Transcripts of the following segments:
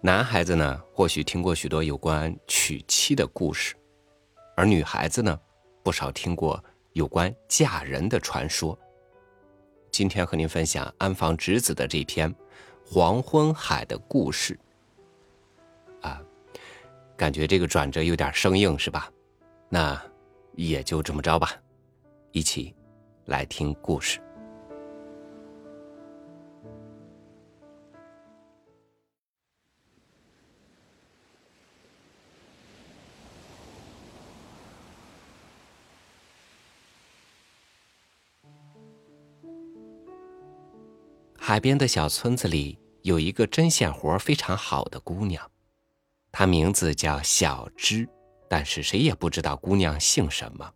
男孩子呢，或许听过许多有关娶妻的故事，而女孩子呢，不少听过有关嫁人的传说。今天和您分享安房直子的这篇《黄昏海的故事》。啊，感觉这个转折有点生硬，是吧？那也就这么着吧，一起来听故事。海边的小村子里有一个针线活非常好的姑娘，她名字叫小芝，但是谁也不知道姑娘姓什么，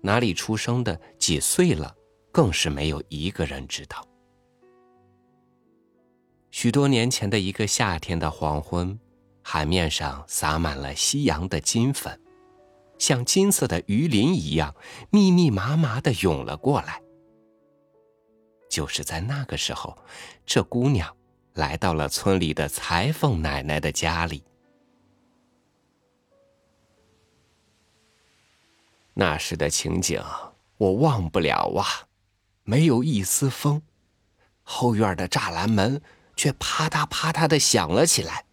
哪里出生的，几岁了，更是没有一个人知道。许多年前的一个夏天的黄昏，海面上洒满了夕阳的金粉，像金色的鱼鳞一样密密麻麻的涌了过来。就是在那个时候，这姑娘来到了村里的裁缝奶奶的家里。那时的情景我忘不了啊，没有一丝风，后院的栅栏门却啪嗒啪嗒的响了起来。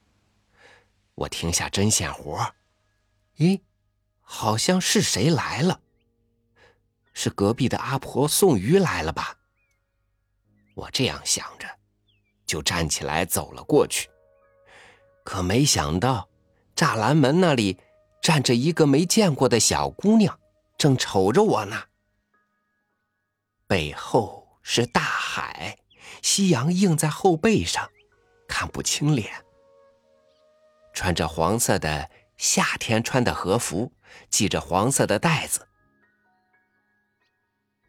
我停下针线活，咦，好像是谁来了？是隔壁的阿婆送鱼来了吧？我这样想着，就站起来走了过去。可没想到，栅栏门那里站着一个没见过的小姑娘，正瞅着我呢。背后是大海，夕阳映在后背上，看不清脸。穿着黄色的夏天穿的和服，系着黄色的带子。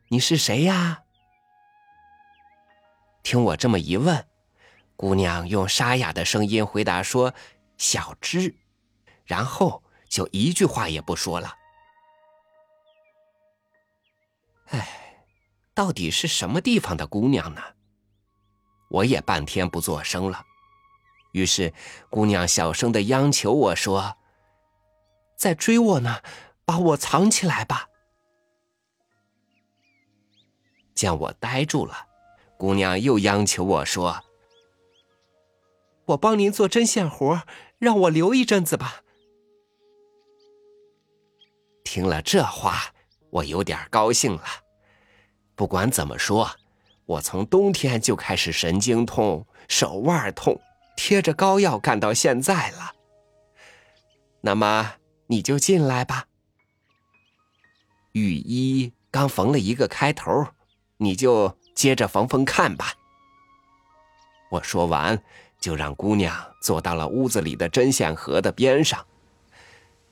你是谁呀？听我这么一问，姑娘用沙哑的声音回答说：“小芝。”然后就一句话也不说了。哎，到底是什么地方的姑娘呢？我也半天不作声了。于是姑娘小声的央求我说：“在追我呢，把我藏起来吧。”见我呆住了。姑娘又央求我说：“我帮您做针线活，让我留一阵子吧。”听了这话，我有点高兴了。不管怎么说，我从冬天就开始神经痛、手腕痛，贴着膏药干到现在了。那么你就进来吧。雨衣刚缝了一个开头，你就。接着缝缝看吧。我说完，就让姑娘坐到了屋子里的针线盒的边上。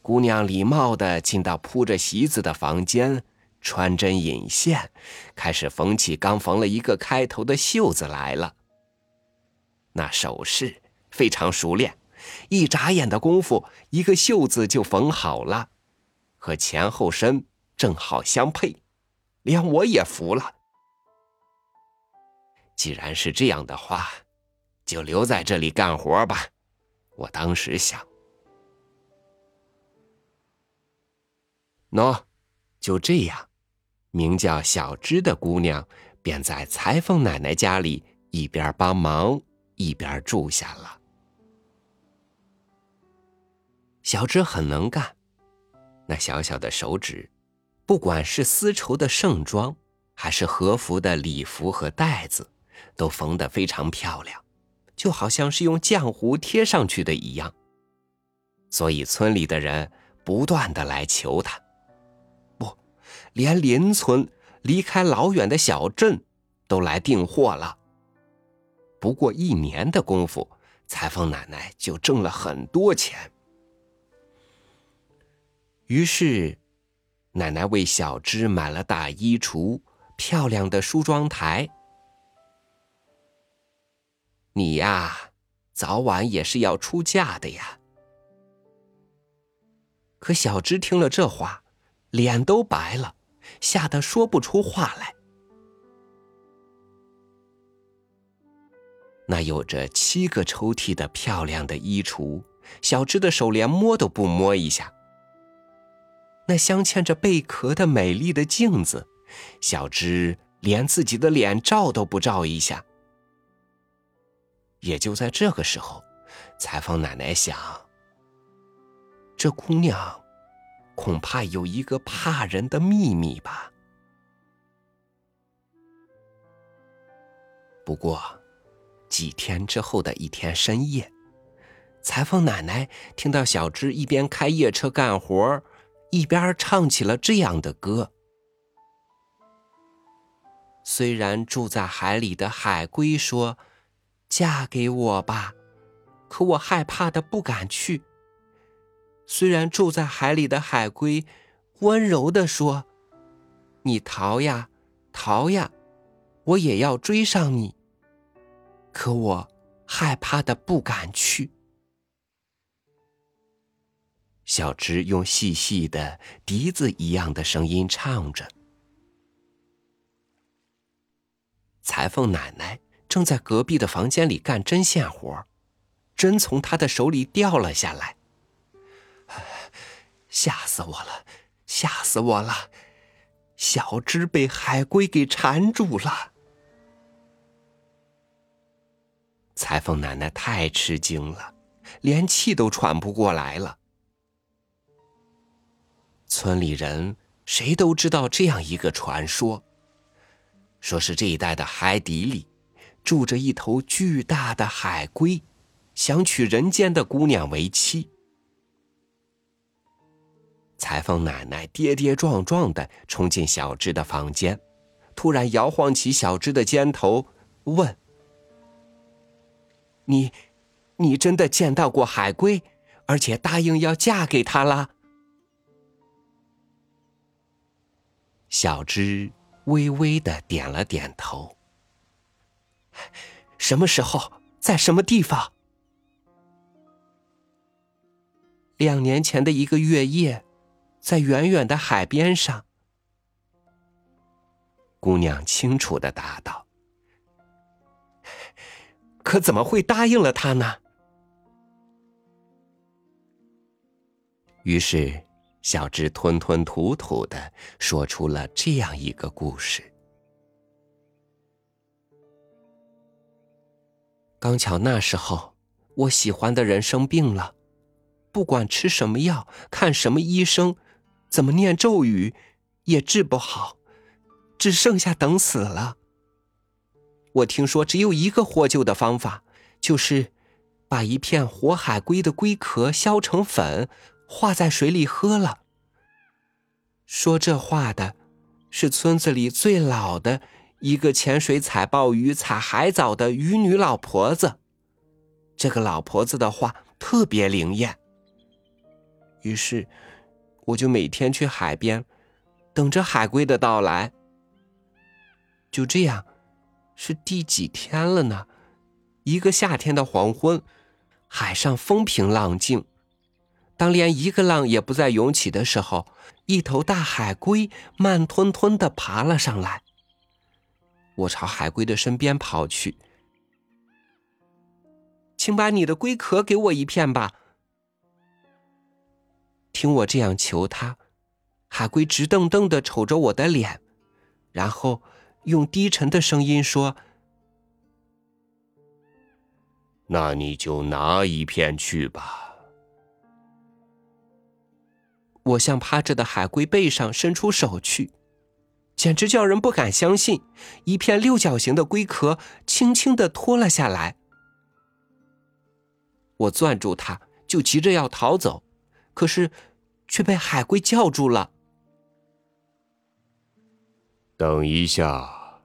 姑娘礼貌的进到铺着席子的房间，穿针引线，开始缝起刚缝了一个开头的袖子来了。那手势非常熟练，一眨眼的功夫，一个袖子就缝好了，和前后身正好相配，连我也服了。既然是这样的话，就留在这里干活吧。我当时想，喏，就这样，名叫小芝的姑娘便在裁缝奶奶家里一边帮忙一边住下了。小芝很能干，那小小的手指，不管是丝绸的盛装，还是和服的礼服和带子。都缝得非常漂亮，就好像是用浆糊贴上去的一样。所以村里的人不断的来求他，不，连邻村离开老远的小镇都来订货了。不过一年的功夫，裁缝奶奶就挣了很多钱。于是，奶奶为小芝买了大衣橱、漂亮的梳妆台。你呀，早晚也是要出嫁的呀。可小芝听了这话，脸都白了，吓得说不出话来。那有着七个抽屉的漂亮的衣橱，小芝的手连摸都不摸一下。那镶嵌着贝壳的美丽的镜子，小芝连自己的脸照都不照一下。也就在这个时候，裁缝奶奶想：这姑娘恐怕有一个怕人的秘密吧。不过，几天之后的一天深夜，裁缝奶奶听到小芝一边开夜车干活，一边唱起了这样的歌：“虽然住在海里的海龟说，嫁给我吧，可我害怕的不敢去。虽然住在海里的海龟温柔的说，你逃呀，逃呀，我也要追上你。”可我害怕的不敢去。小芝用细细的笛子一样的声音唱着。裁缝奶奶正在隔壁的房间里干针线活，针从他的手里掉了下来。吓死我了！吓死我了！小芝被海龟给缠住了。裁缝奶奶太吃惊了，连气都喘不过来了。村里人谁都知道这样一个传说，说是这一带的海底里住着一头巨大的海龟，想娶人间的姑娘为妻。裁缝奶奶跌跌撞撞的冲进小芝的房间，突然摇晃起小芝的肩头，问。你，你真的见到过海龟，而且答应要嫁给他了？小芝微微的点了点头。什么时候，在什么地方？两年前的一个月夜，在远远的海边上。姑娘清楚的答道。可怎么会答应了他呢？于是，小智吞吞吐吐的说出了这样一个故事。刚巧那时候，我喜欢的人生病了，不管吃什么药、看什么医生、怎么念咒语，也治不好，只剩下等死了。我听说只有一个获救的方法，就是把一片活海龟的龟壳削成粉，化在水里喝了。说这话的，是村子里最老的一个潜水采鲍鱼、采海藻的渔女老婆子。这个老婆子的话特别灵验，于是我就每天去海边，等着海龟的到来。就这样。是第几天了呢？一个夏天的黄昏，海上风平浪静。当连一个浪也不再涌起的时候，一头大海龟慢吞吞的爬了上来。我朝海龟的身边跑去，请把你的龟壳给我一片吧。听我这样求他，海龟直瞪瞪的瞅着我的脸，然后。用低沉的声音说：“那你就拿一片去吧。”我向趴着的海龟背上伸出手去，简直叫人不敢相信，一片六角形的龟壳轻轻的脱了下来。我攥住它，就急着要逃走，可是却被海龟叫住了。等一下，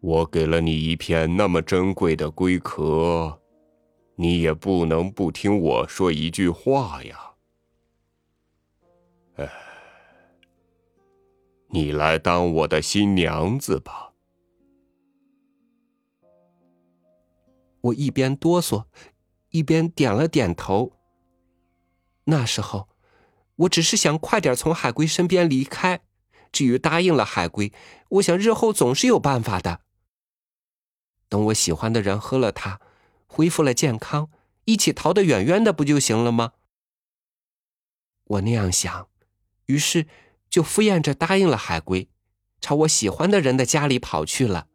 我给了你一片那么珍贵的龟壳，你也不能不听我说一句话呀。你来当我的新娘子吧。我一边哆嗦，一边点了点头。那时候，我只是想快点从海龟身边离开。至于答应了海龟，我想日后总是有办法的。等我喜欢的人喝了它，恢复了健康，一起逃得远远的，不就行了吗？我那样想，于是就敷衍着答应了海龟，朝我喜欢的人的家里跑去了。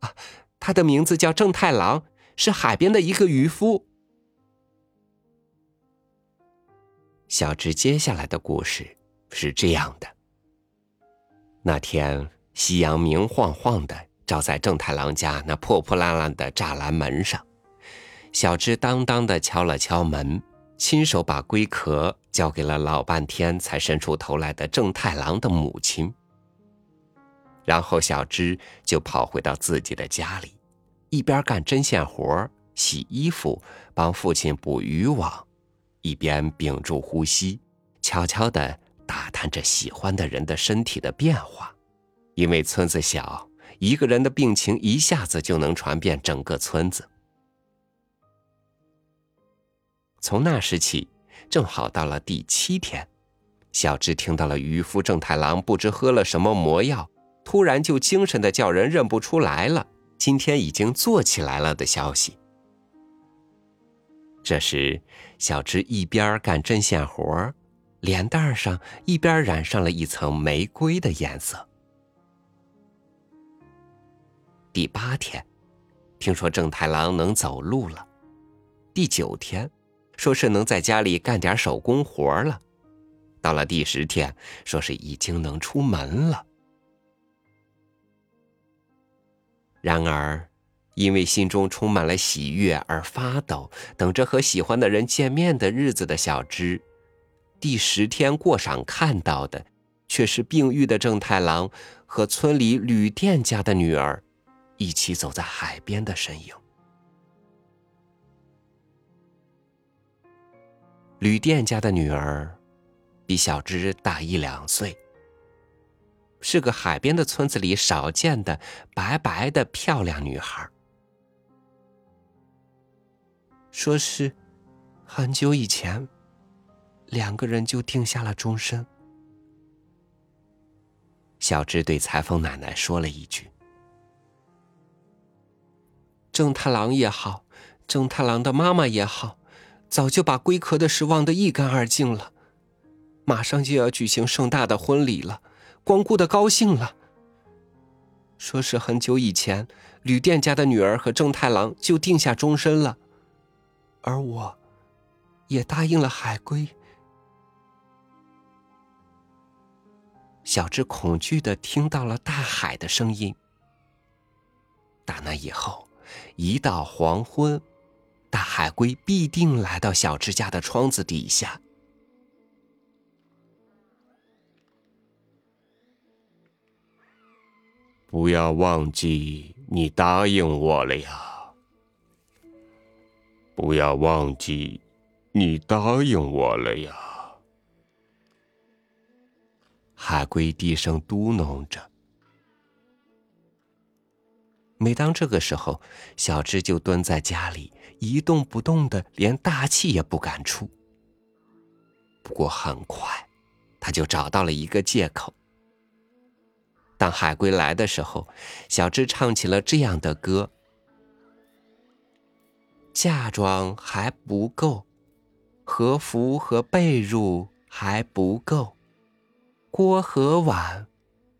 啊，他的名字叫正太郎，是海边的一个渔夫。小智接下来的故事是这样的：那天夕阳明晃晃的照在正太郎家那破破烂烂的栅栏门上，小智当当的敲了敲门，亲手把龟壳交给了老半天才伸出头来的正太郎的母亲。然后小芝就跑回到自己的家里，一边干针线活、洗衣服、帮父亲捕渔网。一边屏住呼吸，悄悄地打探着喜欢的人的身体的变化，因为村子小，一个人的病情一下子就能传遍整个村子。从那时起，正好到了第七天，小智听到了渔夫正太郎不知喝了什么魔药，突然就精神的叫人认不出来了，今天已经坐起来了的消息。这时，小芝一边干针线活脸蛋上一边染上了一层玫瑰的颜色。第八天，听说正太郎能走路了；第九天，说是能在家里干点手工活了；到了第十天，说是已经能出门了。然而。因为心中充满了喜悦而发抖，等着和喜欢的人见面的日子的小芝，第十天过晌看到的，却是病愈的正太郎和村里旅店家的女儿一起走在海边的身影。旅店家的女儿比小芝大一两岁，是个海边的村子里少见的白白的漂亮女孩。说是很久以前，两个人就定下了终身。小芝对裁缝奶奶说了一句：“正太郎也好，正太郎的妈妈也好，早就把龟壳的事忘得一干二净了。马上就要举行盛大的婚礼了，光顾的高兴了。说是很久以前，旅店家的女儿和正太郎就定下终身了。”而我，也答应了海龟。小智恐惧的听到了大海的声音。打那以后，一到黄昏，大海龟必定来到小智家的窗子底下。不要忘记，你答应我了呀。不要忘记，你答应我了呀！海龟低声嘟哝着。每当这个时候，小智就蹲在家里一动不动的，连大气也不敢出。不过很快，他就找到了一个借口。当海龟来的时候，小智唱起了这样的歌。嫁妆还不够，和服和被褥还不够，锅和碗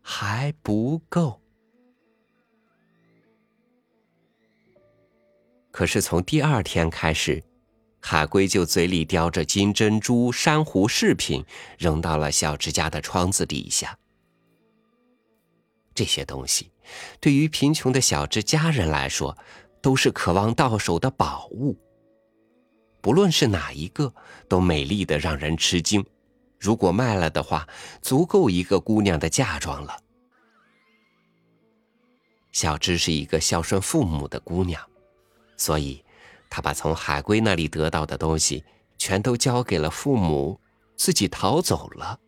还不够。可是从第二天开始，海龟就嘴里叼着金珍珠、珊瑚饰品，扔到了小智家的窗子底下。这些东西，对于贫穷的小智家人来说，都是渴望到手的宝物。不论是哪一个，都美丽的让人吃惊。如果卖了的话，足够一个姑娘的嫁妆了。小芝是一个孝顺父母的姑娘，所以他把从海龟那里得到的东西全都交给了父母，自己逃走了。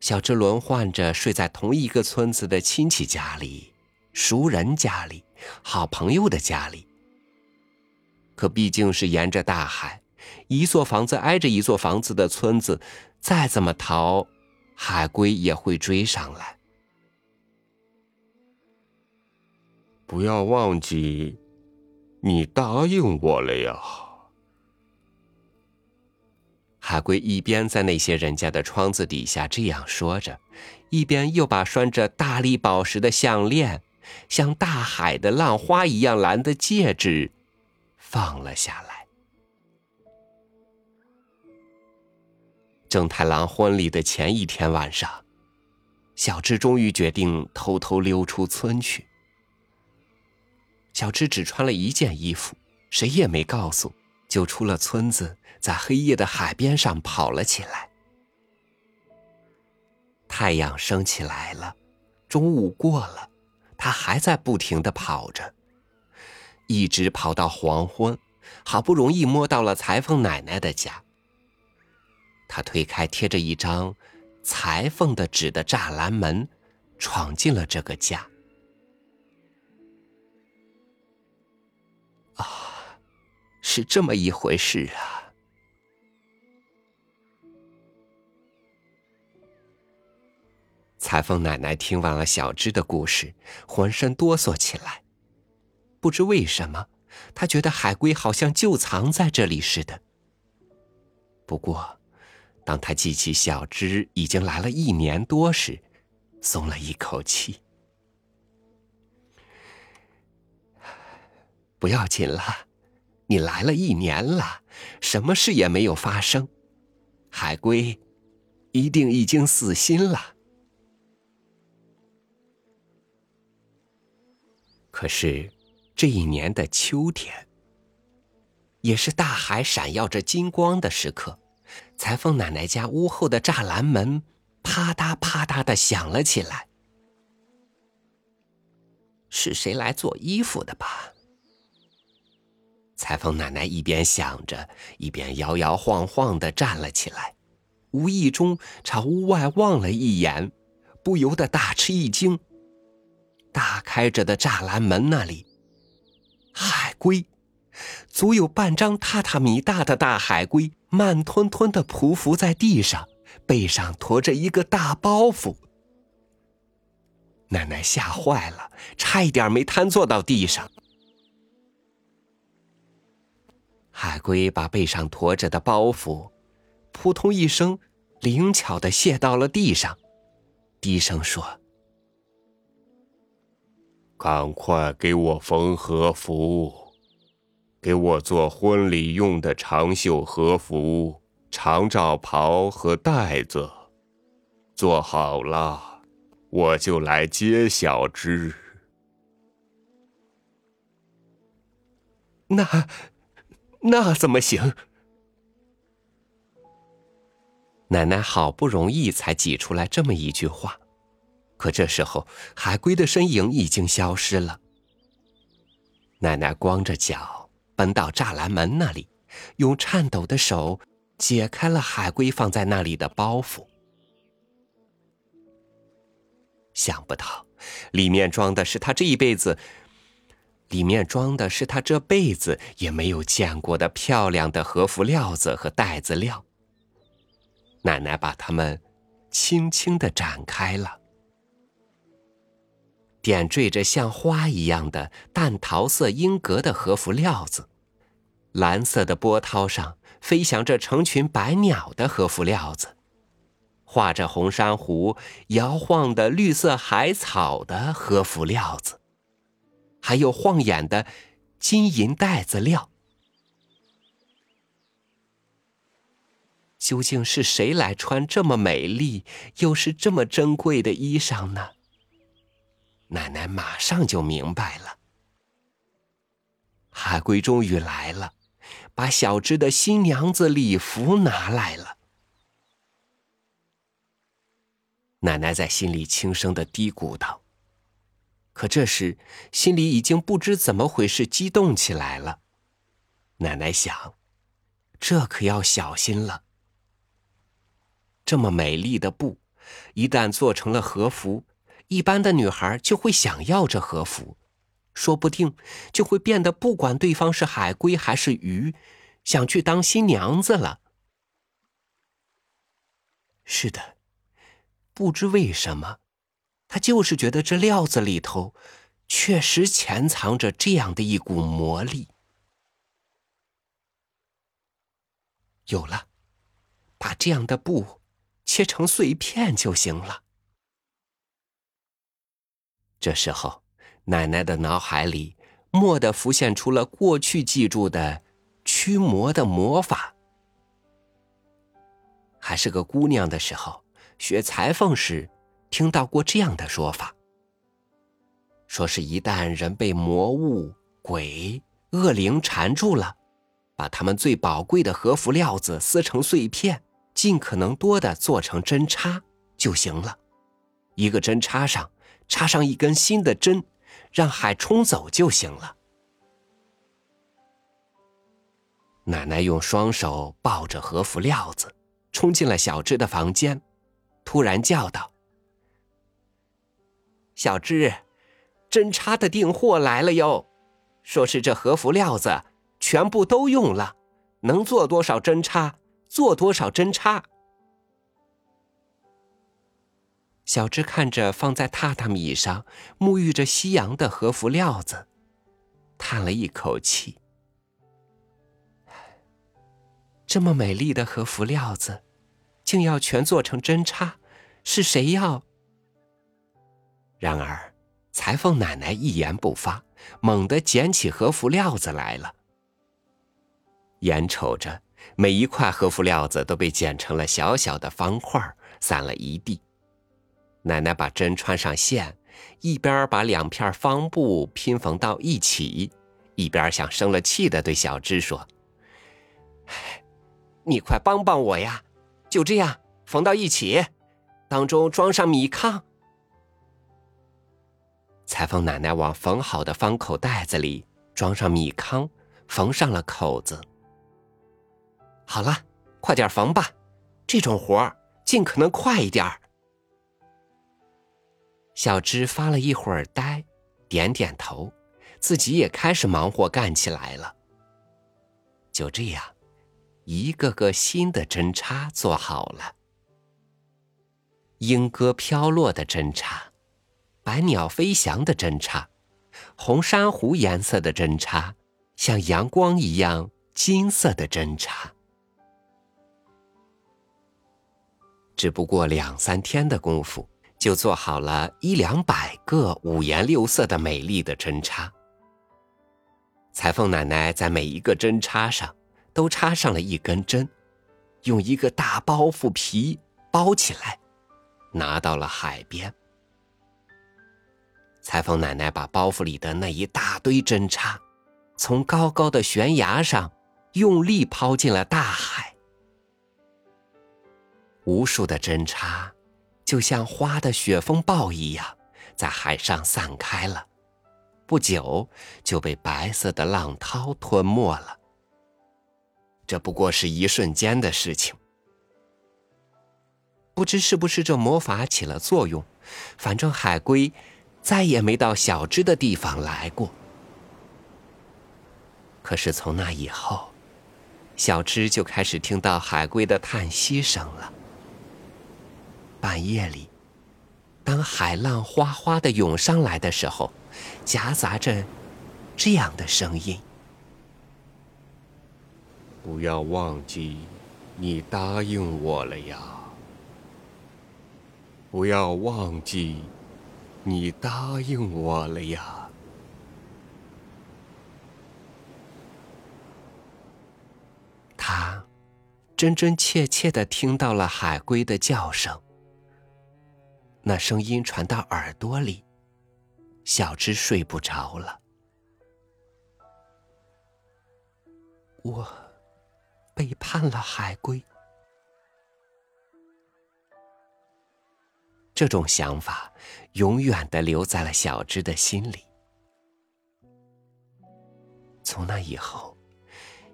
小智轮换着睡在同一个村子的亲戚家里。熟人家里，好朋友的家里。可毕竟是沿着大海，一座房子挨着一座房子的村子，再怎么逃，海龟也会追上来。不要忘记，你答应我了呀。海龟一边在那些人家的窗子底下这样说着，一边又把拴着大力宝石的项链、像大海的浪花一样蓝的戒指放了下来。正太郎婚礼的前一天晚上。小智终于决定偷偷溜出村去。小智只穿了一件衣服，谁也没告诉，就出了村子，在黑夜的海边上跑了起来。太阳升起来了，中午过了，他还在不停的跑着，一直跑到黄昏，好不容易摸到了裁缝奶奶的家。他推开贴着一张。裁缝的纸的栅栏门，闯进了这个家。是这么一回事啊！裁缝奶奶听完了小芝的故事，浑身哆嗦起来。不知为什么，她觉得海龟好像就藏在这里似的。不过。当他记起小芝已经来了一年多时，松了一口气。不要紧了，你来了一年了，什么事也没有发生，海龟一定已经死心了。可是，这一年的秋天，也是大海闪耀着金光的时刻。裁缝奶奶家屋后的栅栏门啪嗒啪嗒的响了起来。是谁来做衣服的吧？裁缝奶奶一边想着，一边摇摇晃晃的站了起来，无意中朝屋外望了一眼，不由得大吃一惊。大开着的栅栏门那里，海龟，足有半张榻榻米大的大海龟。慢吞吞的匍匐在地上，背上驮着一个大包袱。奶奶吓坏了，差一点没瘫坐到地上。海龟把背上驮着的包袱，扑通一声，灵巧的卸到了地上，低声说：“赶快给我缝和服。”给我做婚礼用的长袖和服、长罩袍和带子，做好了，我就来接小芝。那那怎么行？奶奶好不容易才挤出来这么一句话，可这时候海龟的身影已经消失了。奶奶光着脚。奔到栅栏门那里，用颤抖的手解开了海龟放在那里的包袱。想不到，里面装的是他这一辈子，里面装的是他这辈子也没有见过的漂亮的和服料子和袋子料。奶奶把它们轻轻的展开了，点缀着像花一样的淡桃色英格的和服料子。蓝色的波涛上飞翔着成群白鸟的和服料子，画着红珊瑚摇晃的绿色海草的和服料子，还有晃眼的金银袋子料。究竟是谁来穿这么美丽又是这么珍贵的衣裳呢？奶奶马上就明白了。海龟终于来了。把小芝的新娘子礼服拿来了。奶奶在心里轻声的嘀咕道。可这时心里已经不知怎么回事，激动起来了。奶奶想，这可要小心了。这么美丽的布，一旦做成了和服，一般的女孩就会想要这和服。说不定就会变得不管对方是海龟还是鱼，想去当新娘子了。是的，不知为什么，他就是觉得这料子里头确实潜藏着这样的一股魔力。有了，把这样的布切成碎片就行了。这时候，奶奶的脑海里蓦地浮现出了过去记住的驱魔的魔法。还是个姑娘的时候，学裁缝时听到过这样的说法：说是一旦人被魔物、鬼、恶灵缠住了。把他们最宝贵的和服料子撕成碎片，尽可能多的做成针插就行了。一个针插上插上一根新的针，让海冲走就行了。奶奶用双手抱着和服料子，冲进了小芝的房间，突然叫道：“小芝，针插的订货来了哟，说是这和服料子。”全部都用了，能做多少针插做多少针插。小芝看着放在榻榻米上沐浴着夕阳的和服料子，叹了一口气。这么美丽的和服料子，竟要全做成针插，是谁要？然而，裁缝奶奶一言不发，猛地捡起和服料子来了。眼瞅着每一块和服料子都被剪成了小小的方块，散了一地。奶奶把针穿上线，一边把两片方布拼缝到一起，一边像生了气的对小芝说：“你快帮帮我呀！就这样缝到一起，当中装上米糠。”裁缝奶奶往缝好的方口袋子里装上米糠，缝上了口子。好了，快点缝吧，这种活儿尽可能快一点儿。小芝发了一会儿呆，点点头，自己也开始忙活干起来了。就这样，一个个新的针插做好了，莺歌飘落的针插，百鸟飞翔的针插，红珊瑚颜色的针插，像阳光一样金色的针插。只不过两三天的功夫，就做好了一两百个五颜六色的美丽的针插。裁缝奶奶在每一个针插上都插上了一根针，用一个大包袱皮包起来，拿到了海边。裁缝奶奶把包袱里的那一大堆针插，从高高的悬崖上用力抛进了大海。无数的针插，就像花的雪风暴一样，在海上散开了。不久就被白色的浪涛吞没了。这不过是一瞬间的事情。不知是不是这魔法起了作用，反正海龟再也没到小只的地方来过。可是从那以后，小只就开始听到海龟的叹息声了。半夜里，当海浪哗哗的涌上来的时候，夹杂着这样的声音：“不要忘记，你答应我了呀！不要忘记，你答应我了呀！”他真真切切的听到了海龟的叫声。那声音传到耳朵里，小芝睡不着了。我背叛了海龟，这种想法永远的留在了小芝的心里。从那以后，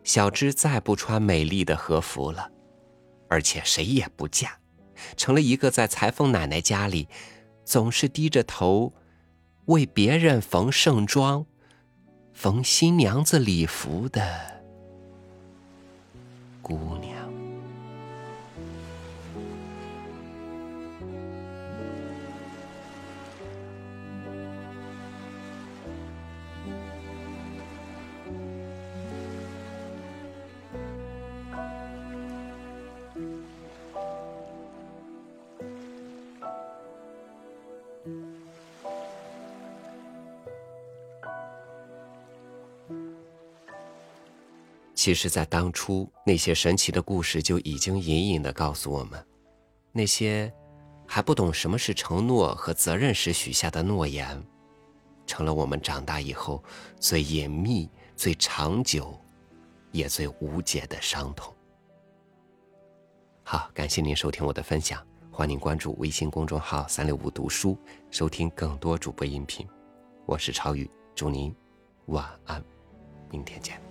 小芝再不穿美丽的和服了，而且谁也不嫁。成了一个在裁缝奶奶家里，总是低着头，为别人缝盛装、缝新娘子礼服的姑娘。其实，在当初，那些神奇的故事就已经隐隐的告诉我们，那些还不懂什么是承诺和责任时许下的诺言，成了我们长大以后最隐秘、最长久，也最无解的伤痛。好，感谢您收听我的分享，欢迎您关注微信公众号“三六五读书”，收听更多主播音频。我是超宇，祝您晚安，明天见。